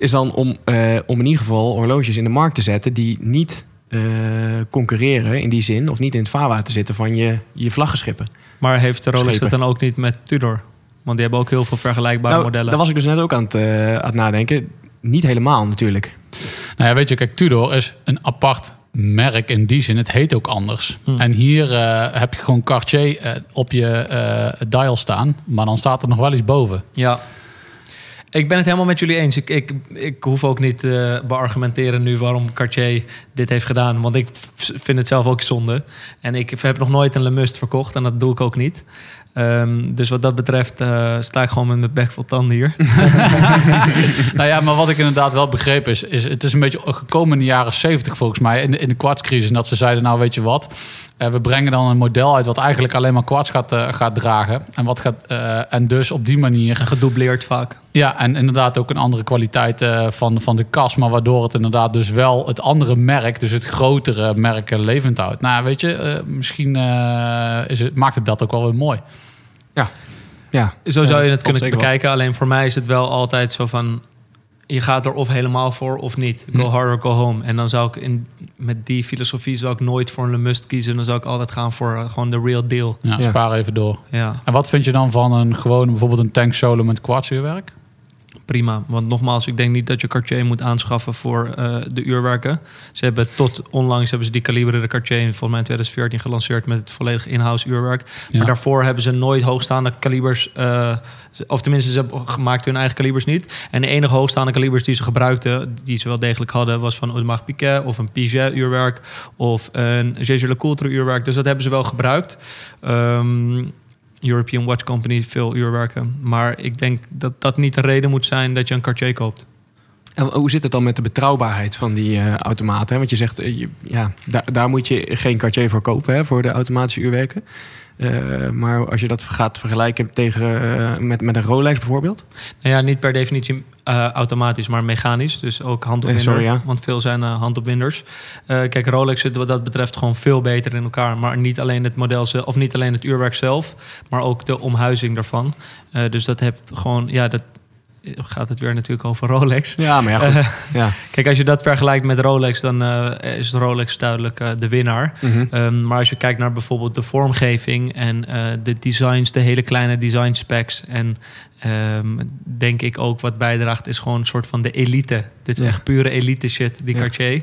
is dan om, eh, om in ieder geval horloges in de markt te zetten die niet eh, concurreren in die zin, of niet in het vaarwater zitten van je, je vlaggenschippen. Maar heeft de Rolex Schepen. het dan ook niet met Tudor? Want die hebben ook heel veel vergelijkbare Nou, modellen. daar was ik dus net ook aan het, eh, aan het nadenken. Niet helemaal natuurlijk. Nou ja, weet je, kijk, Tudor is een apart merk in die zin. Het heet ook anders. Hmm. En hier eh, heb je gewoon Cartier eh, op je eh, dial staan. Maar dan staat er nog wel iets boven. Ja. Ik ben het helemaal met jullie eens. Ik, ik, ik hoef ook niet te beargumenteren nu waarom Cartier dit heeft gedaan. Want ik vind het zelf ook zonde. En ik heb nog nooit een Le Must verkocht en dat doe ik ook niet. Ehm, dus wat dat betreft eh, sta ik gewoon met mijn bek vol tanden hier. nou ja, maar wat ik inderdaad wel begreep is, is het is een beetje gekomen in de jaren 70 volgens mij, in de, in de kwartscrisis. En dat ze zeiden, nou weet je wat, eh, we brengen dan een model uit wat eigenlijk alleen maar kwarts gaat, eh, gaat dragen. En, wat gaat, en dus op die manier, Gedoubleerd vaak. ja, en inderdaad ook een andere kwaliteit van, van de kas. Maar waardoor het inderdaad dus wel het andere merk, dus het grotere merk, levend houdt. Nou weet je, misschien is het, maakt het dat ook wel weer mooi. Ja, Zo zou je Ja, het kunnen bekijken. Alleen voor mij is het wel altijd zo van... Je gaat er of helemaal voor of niet. Go Hm. hard or go home. En dan zou ik in, met die filosofie zou ik nooit voor een Le Must kiezen. Dan zou ik altijd gaan voor eh, gewoon de real deal. Ja, Ja. spaar even door. Ja, En wat vind je dan van een gewoon bijvoorbeeld een tank solo met kwartsuurwerk? Prima. Want nogmaals, ik denk niet dat je Cartier moet aanschaffen voor eh, de uurwerken. Ze hebben tot onlangs hebben ze die kaliber de Cartier volgens mij in 2014 gelanceerd met het volledig in-house uurwerk. Ja. Maar daarvoor hebben ze nooit hoogstaande kalibers, ze- of tenminste, ze hebben gemaakt hun eigen kalibers niet. En de enige hoogstaande kalibers die ze gebruikten, die ze wel degelijk hadden, was van Audemars Piguet of een Piaget uurwerk of een Jaeger LeCoultre uurwerk. Dus dat hebben ze wel gebruikt. Ehm, European Watch Company veel uurwerken. Maar ik denk dat dat niet de reden moet zijn dat je een Cartier koopt. En hoe zit het dan met de betrouwbaarheid van die eh, automaten? Want je zegt, eh, ja, daar, daar moet je geen Cartier voor kopen, hè, voor de automatische uurwerken. Eh, maar als je dat gaat vergelijken tegen, eh, met, met een Rolex bijvoorbeeld. Nou ja, niet per definitie eh, automatisch, maar mechanisch. Dus ook handopwinder. Eh, sorry, ja. Want veel zijn handopwinders. Kijk, Rolex zit wat dat betreft gewoon veel beter in elkaar. Maar niet alleen het model zelf, of niet alleen het uurwerk zelf, maar ook de omhuizing daarvan. Dus dat hebt gewoon, ja, dat gaat het weer natuurlijk over Rolex. Ja, maar ja, goed. ja. Kijk, als je dat vergelijkt met Rolex, dan uh, is Rolex duidelijk uh, de winnaar. Mhm. Mm -hmm. um, maar als je kijkt naar bijvoorbeeld de vormgeving en de designs, de hele kleine design specs en um, denk ik ook wat bijdraagt, is gewoon een soort van de elite. Dit is Ja. echt pure elite shit, die. Cartier.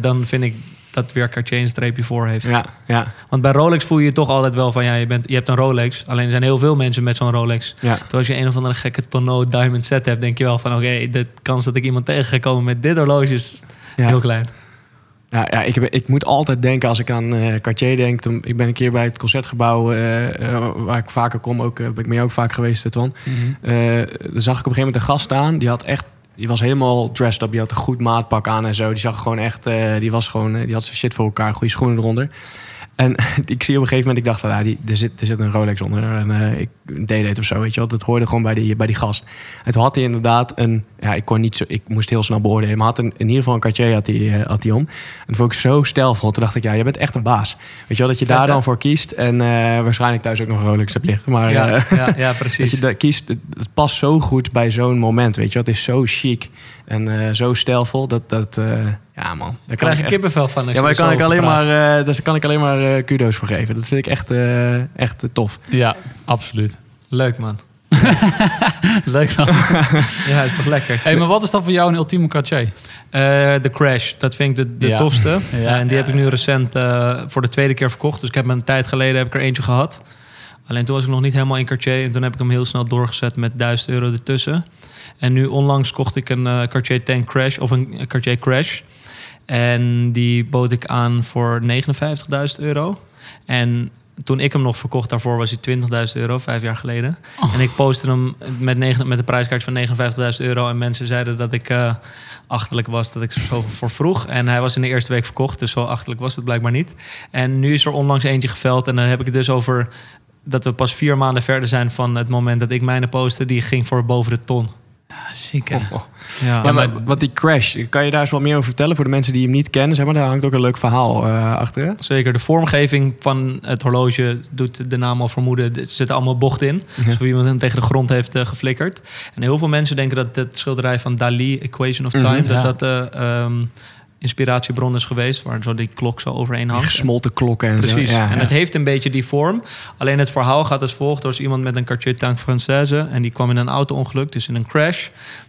Dan vind ik dat weer Cartier een streepje voor heeft. Ja, ja, Want bij Rolex voel je je toch altijd wel van ja, je, bent, je hebt een Rolex. Alleen er zijn heel veel mensen met zo'n Rolex. ja. Terwijl als je een of andere gekke tonneau diamond set hebt, denk je wel van oké, de kans dat ik iemand tegen ga komen met dit horloge is Ja. heel klein. Ja, ja ik, heb, ik moet altijd denken als ik aan eh, Cartier denk. Ik ben een keer bij het concertgebouw eh, eh, waar ik vaker kom. Ook, ben ik mee ook vaak geweest, Twan. Eh dan zag ik op een gegeven moment een gast staan. Die had echt... Die was helemaal dressed up. Die had een goed maatpak aan en zo. Die zag gewoon echt... eh, die, was gewoon, eh, die had zijn shit voor elkaar. Goede schoenen eronder. En ik zie op een gegeven moment... Ik dacht, ja, die, er, zit, er zit een Rolex onder. En eh, ik deed het of zo, weet je wel. Dat hoorde gewoon bij die, bij die gast. En toen had hij inderdaad een... Ja, ik kon niet zo... Ik moest heel snel beoordelen. Maar had een, in ieder geval een Cartier had hij, eh, had hij om. En dat vond ik zo stijlvol. Toen dacht ik, ja, jij bent echt een baas. Weet je wel, dat je Vet, daar hè? dan voor kiest. En eh, waarschijnlijk thuis ook nog een Rolex hebt liggen. Maar ja, ja, ja, dat precies. je daar kiest, het, het past zo goed bij zo'n moment. Weet je wel, het is zo chic en zo stijlvol. Dat, dat ja man. Daar Daar krijg je echt- kippenvel van. als Ja, maar je daar kan ik alleen praat. maar, eh, dus daar kan ik alleen maar eh, kudo's voor geven. Dat vind ik echt, eh, echt eh, tof. Ja, absoluut. Leuk man. Leuk man. Ja, is toch lekker. Hey, maar wat is dan voor jou een ultieme Cartier? Eh, de Crash, dat vind ik de, de Ja. tofste. Ja, en die ja, heb ik nu recent eh, voor de tweede keer verkocht. Dus ik heb een tijd geleden heb ik er eentje gehad. Alleen toen was ik nog niet helemaal in Cartier. En toen heb ik hem heel snel doorgezet met 1000 euro ertussen. En nu onlangs kocht ik een eh, Cartier 10 Crash of een Cartier Crash. En die bood ik aan voor 59.000 euro. En toen ik hem nog verkocht daarvoor was hij 20.000 euro, vijf jaar geleden. En ik postte hem met, negen, met een prijskaartje van 59.000 euro. En mensen zeiden dat ik eh, achterlijk was, dat ik er zo voor vroeg. En hij was in de eerste week verkocht, dus zo achterlijk was het blijkbaar niet. En nu is er onlangs eentje geveld. En dan heb ik het dus over dat we pas vier maanden verder zijn van het moment dat ik mijne postte. Die ging voor boven de ton. Ziek Ja, Ja, maar wat die crash, kan je daar eens wat meer over vertellen voor de mensen die hem niet kennen? Zeg maar, daar hangt ook een leuk verhaal eh, achter. hè? Zeker, de vormgeving van het horloge doet de naam al vermoeden. Er zitten allemaal bochten in. Ja. Alsof iemand hem tegen de grond heeft eh, geflikkerd. En heel veel mensen denken dat het schilderij van Dali, Equation of Mhm, Time, dat dat de ehm, inspiratiebron is geweest. Waar zo die klok zo overheen hangt. gesmolten klokken en Precies. zo. Ja, en ja. het heeft een beetje die vorm. Alleen het verhaal gaat als volgt. Er was iemand met een Cartier Tank Française. En die kwam in een auto-ongeluk, dus in een crash.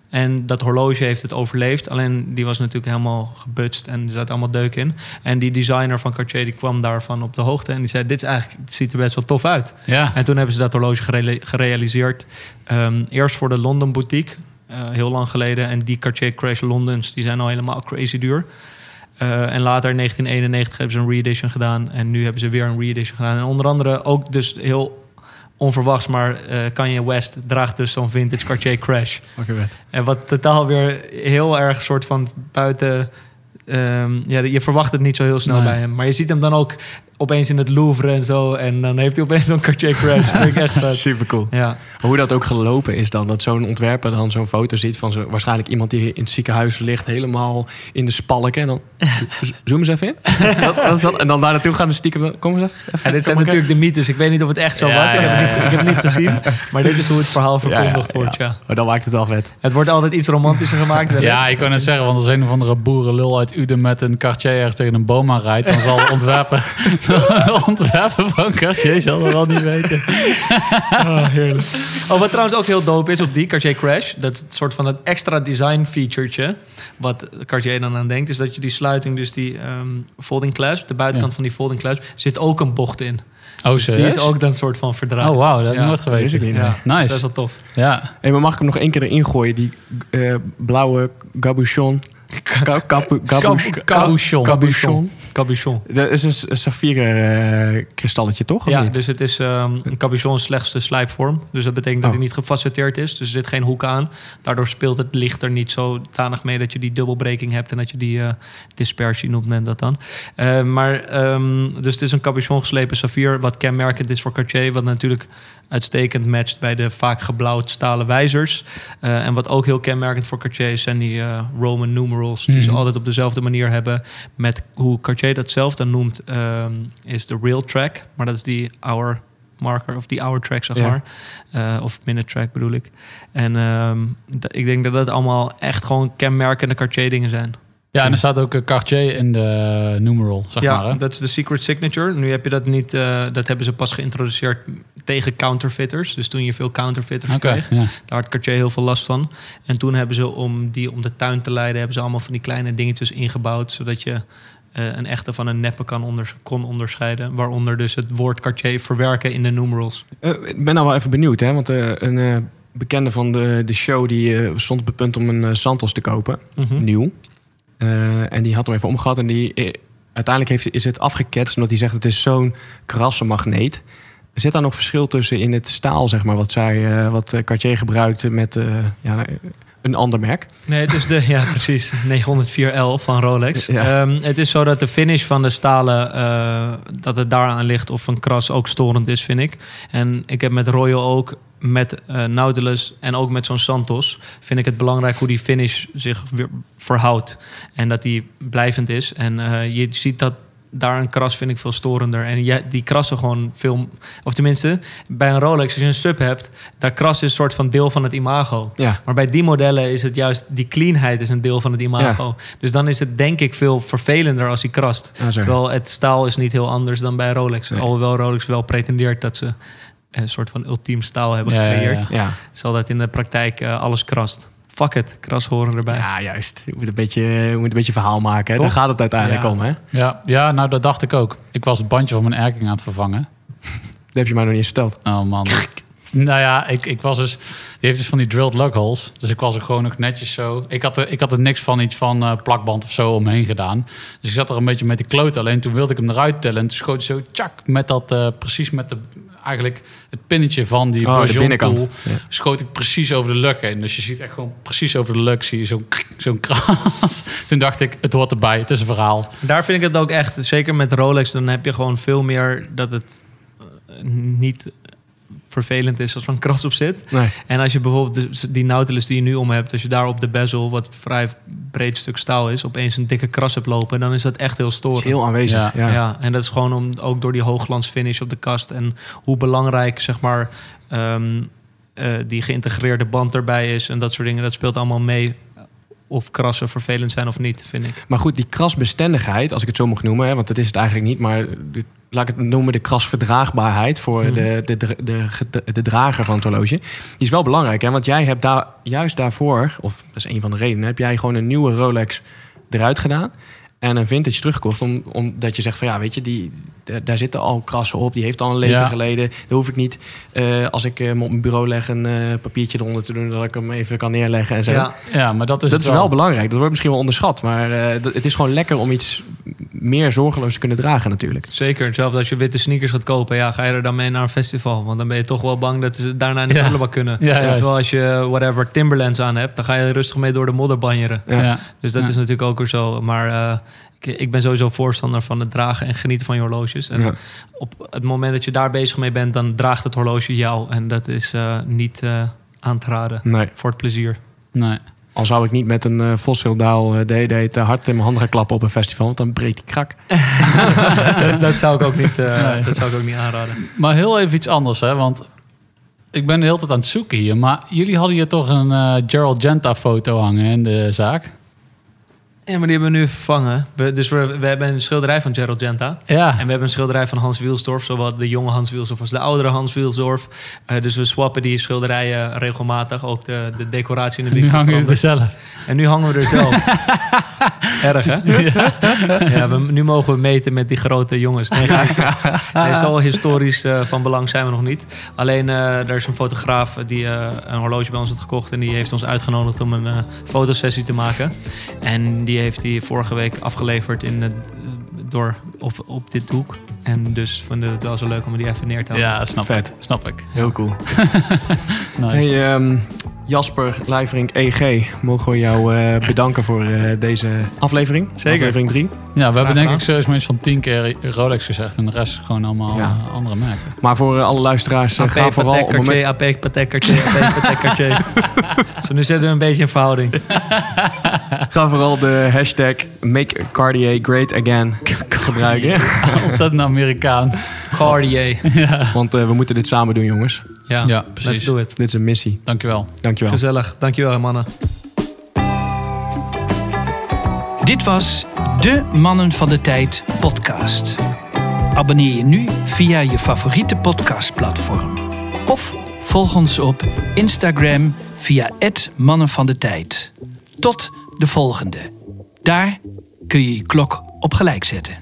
En dat horloge heeft het overleefd. Alleen die was natuurlijk helemaal gebutst en er zat allemaal deuk in. En die designer van Cartier die kwam daarvan op de hoogte. En die zei, dit is eigenlijk, het ziet er best wel tof uit. Ja. En toen hebben ze dat horloge gere- gerealiseerd. Ehm, eerst voor de London boutique, heel lang geleden. En die Cartier Crash Londons, die zijn al helemaal crazy duur. Eh, en later in 1991 hebben ze een re-edition gedaan. En nu hebben ze weer een re-edition gedaan. En onder andere ook dus heel onverwachts, maar eh Kanye West draagt dus zo'n vintage Cartier Crash. En wat totaal weer heel erg soort van buiten... ehm, ja, je verwacht het niet zo heel snel Nee. bij hem. Maar je ziet hem dan ook opeens in het Louvre en zo. En dan heeft hij opeens zo'n Cartier Crash. Dat vind ik echt vet. Super cool. Ja, Hoe dat ook gelopen is dan, dat zo'n ontwerper dan zo'n foto ziet van zo, waarschijnlijk iemand die in het ziekenhuis ligt, helemaal in de spalken. En dan zo- zoom eens even in. dat, dat. En dan daar naartoe gaan en stiekem, kom eens even. even en dit zijn kom maar natuurlijk de mythes. Ik weet niet of het echt zo Ja, was. Ik heb, ja, het niet, ik heb het niet gezien. Maar dit is hoe het verhaal Ja, ja, verkondigd wordt, ja. Oh, dan maakt het wel vet. Het wordt altijd iets romantischer gemaakt. Ja, ik kan het zeggen, want als een of andere boerenlul uit Uden met een Cartier ergens tegen een boom aan rijdt, dan zal de ontwerper, de ontwerper van Cartier zal dat wel niet weten. Oh, wat trouwens ook heel dope is op die Cartier Crash, dat is het soort van het extra design featuretje, wat Cartier dan aan denkt, is dat je die sluiting, dus die ehm, folding clasp, de buitenkant Ja. van die folding clasp, zit ook een bocht in. Oh, Die serieus? is ook dan soort van verdraaid. Oh, wauw, dat heb ik Ja. nooit wist ik geweten. niet. Ja, Nee. dat is Nice. best wel tof. Ja, Hey, maar mag ik hem nog één keer erin gooien? Die eh, blauwe Gabuchon Cabochon. Cabochon. Cabuchon. Dat is een, saffieren eh, kristalletje, toch? Of Ja, niet? dus het is ehm, een cabuchon slechtste slijpvorm. Dus dat betekent dat Oh. hij niet gefacetteerd is. Dus er zit geen hoek aan. Daardoor speelt het licht er niet zo danig mee dat je die dubbelbreking hebt en dat je die eh, dispersie noemt men dat dan. Eh, maar ehm, dus het is een cabuchon geslepen saffier, wat kenmerkend is voor Cartier, wat natuurlijk uitstekend matcht bij de vaak geblauwd stalen wijzers. Eh, en wat ook heel kenmerkend voor Cartier is, zijn die eh, Roman numerals, die ze Mhm. altijd op dezelfde manier hebben. Met hoe Cartier dat zelf dan noemt, ehm, is de real track. Maar dat is die hour marker, of die hour track, zeg Ja. maar. Eh, of minute track bedoel ik. En ehm, ik denk dat dat allemaal echt gewoon kenmerkende Cartier dingen zijn. Ja, en er staat ook eh, Cartier in de numeral, zeg ja, maar. Hè? dat is de secret signature. Nu heb je dat niet, eh, dat hebben ze pas geïntroduceerd tegen counterfeiters. Dus toen je veel counterfeiters kreeg, ja. daar had Cartier heel veel last van. En toen hebben ze, om die om de tuin te leiden, hebben ze allemaal van die kleine dingetjes ingebouwd, zodat je eh, een echte van een neppe kan kon onderscheiden. Waaronder dus het woord Cartier verwerken in de numerals. Eh, ik ben nou wel even benieuwd, hè? Want eh, een eh, bekende van de, de show die eh, stond op het punt om een eh, Santos te kopen, Mhm. nieuw. Eh, en die had hem even omgehad en die eh, uiteindelijk heeft, is het afgeketst omdat hij zegt het is zo'n krasse magneet. Zit daar nog verschil tussen in het staal, zeg maar, wat, zij, eh, wat Cartier gebruikte met ja, een ander merk? Nee, het is de, ja, precies, 904L van Rolex. Ja. Ehm, het is zo dat de finish van de stalen, dat het daaraan ligt of een kras ook storend is, vind ik. En ik heb met Royal ook, met eh, Nautilus en ook met zo'n Santos, vind ik het belangrijk hoe die finish zich weer verhoudt. En dat die blijvend is. En eh, je ziet dat daar een kras vind ik veel storender. En ja, die krassen gewoon veel... Of tenminste, bij een Rolex, als je een sub hebt... daar kras is een soort van deel van het imago. Ja, Maar bij die modellen is het juist, die cleanheid is een deel van het imago. Dus dan is het denk ik veel vervelender als hij krast. ah. Terwijl het staal is niet heel anders dan bij Rolex. Nee. Alhoewel Rolex wel pretendeert dat ze een soort van ultiem staal hebben Ja, ja, ja. gecreëerd. ja. Zal dat in de praktijk eh, alles krast. Fuck it, kras horen erbij. ja, juist. Je moet een beetje, je moet een beetje verhaal maken. Hè? Daar gaat het uiteindelijk Ja. om, hè? Ja, ja, nou dat dacht ik ook. Ik was het bandje van mijn erking aan het vervangen. Dat heb je mij nog niet eens verteld. Oh man. nou ja, ik, ik was dus... Die heeft dus van die drilled lug holes. Dus ik was er gewoon nog netjes zo... Ik had er, ik had er niks van iets van eh, plakband of zo omheen gedaan. Dus ik zat er een beetje met die kloot. Alleen toen wilde ik hem eruit tellen. En toen schoot hij zo tjak met dat... eh, precies met de... Eigenlijk het pinnetje van die Oh, binnenkant. tool Ja. schoot ik precies over de luk heen. Dus je ziet echt gewoon precies over de luk zie je zo'n zo'n kras. Toen dacht ik, het hoort erbij. Het is een verhaal. Daar vind ik het ook echt, zeker met Rolex, dan heb je gewoon veel meer dat het eh, niet vervelend is als er een kras op zit. Nee. En als je bijvoorbeeld de- die Nautilus die je nu om hebt, als je daar op de bezel, wat vrij breed stuk staal is, opeens een dikke kras hebt lopen, dan is dat echt heel storend. is heel aanwezig. Ja. Ja. ja. en dat is gewoon om, ook door die hoogglans op de kast en hoe belangrijk zeg maar ehm, eh, die geïntegreerde band erbij is en dat soort dingen. Dat speelt allemaal mee of krassen vervelend zijn of niet, vind ik. Maar goed, die krasbestendigheid, als ik het zo mag noemen, hè, want dat is het eigenlijk niet, maar de, laat ik het noemen de krasverdraagbaarheid voor Hmm. de, de, de, de, drager van het horloge, die is wel belangrijk. Hè? Want jij hebt daar juist daarvoor, of dat is een van de redenen, heb jij gewoon een nieuwe Rolex eruit gedaan. En een vintage teruggekocht, om- omdat je zegt van ja, weet je, die, daar zitten al krassen op. Die heeft al een leven Ja. geleden. Dan hoef ik niet, eh, als ik hem op mijn bureau leg, een eh, papiertje eronder te doen, dat ik hem even kan neerleggen en zo. Ja, Ja, maar dat is dat is wel belangrijk. Dat wordt misschien wel onderschat. Maar eh, het is gewoon lekker om iets meer zorgeloos te kunnen dragen natuurlijk. Zeker. Hetzelfde als je witte sneakers gaat kopen. Ja, ga je er dan mee naar een festival? Want dan ben je toch wel bang dat ze daarna in de Ja. kunnen. Ja. Terwijl als je whatever Timberlands aan hebt, dan ga je er rustig mee door de modder banjeren. Ja. Ja. Dus dat Ja. is natuurlijk ook weer zo. Maar eh, ik, ik ben sowieso voorstander van het dragen en genieten van je horloges. En Ja. op het moment dat je daar bezig mee bent, dan draagt het horloge jou. En dat is eh, niet eh, aan te raden. Nee. Voor het plezier. Nee. Al zou ik niet met een uh, fossildaal uh, de, de, te hard in mijn handen gaan klappen op een festival, want dan breekt die krak. dat, dat zou ik ook niet, eh, Nee. dat zou ik ook niet aanraden. Maar heel even iets anders, hè? Want ik ben de hele tijd aan het zoeken hier. Maar jullie hadden hier toch een eh, Gerald Genta foto hangen in de zaak? Ja, maar die hebben we nu vervangen. We, dus we, we hebben een schilderij van Gerald Genta. Ja, En we hebben een schilderij van Hans Wielsdorf. Zowel de jonge Hans Wielsdorf als de oudere Hans Wielsdorf. Eh, dus we swappen die schilderijen regelmatig. Ook de, de decoratie in de nu winkel hangen jullie er zelf. En nu hangen we er zelf. Erg, hè? Ja, we, nu mogen we meten met die grote jongens. Nee, zo historisch eh, van belang zijn we nog niet. Alleen, eh, er is een fotograaf die een horloge bij ons had gekocht... en die heeft ons uitgenodigd om een fotosessie te maken. En die heeft hij vorige week afgeleverd in, het- door, op, op dit doek. En dus vonden we het wel zo leuk om die even neer te halen. Ja, snap Vet. ik. Snap ik. Heel cool. Nice. Hey, ehm, Jasper Lijverink EG, mogen we jou eh, bedanken voor eh, deze aflevering? Zeker. Aflevering 3. Ja, we hebben denk ik serieus iets van tien keer Rolex gezegd. En de rest gewoon allemaal Ja. eh, andere merken. Maar voor alle luisteraars, ga AP vooral op moment... AP Patekkertje, AP Patekkertje. Zo, nu zitten we een beetje in verhouding. Ga vooral de hashtag Make Cartier Great Again gebruiken. Ontzettend Amerikaan. Cartier. Want we moeten dit samen doen, jongens. Ja, Ja, let's precies. do it. Dit is een missie. Dankjewel. Dankjewel. Gezellig. Dankjewel, mannen. Dit was de Mannen van de Tijd podcast. Abonneer je nu via je favoriete podcastplatform. Of volg ons op Instagram via het Mannen van de Tijd. Tot de volgende. Daar kun je je klok op gelijk zetten.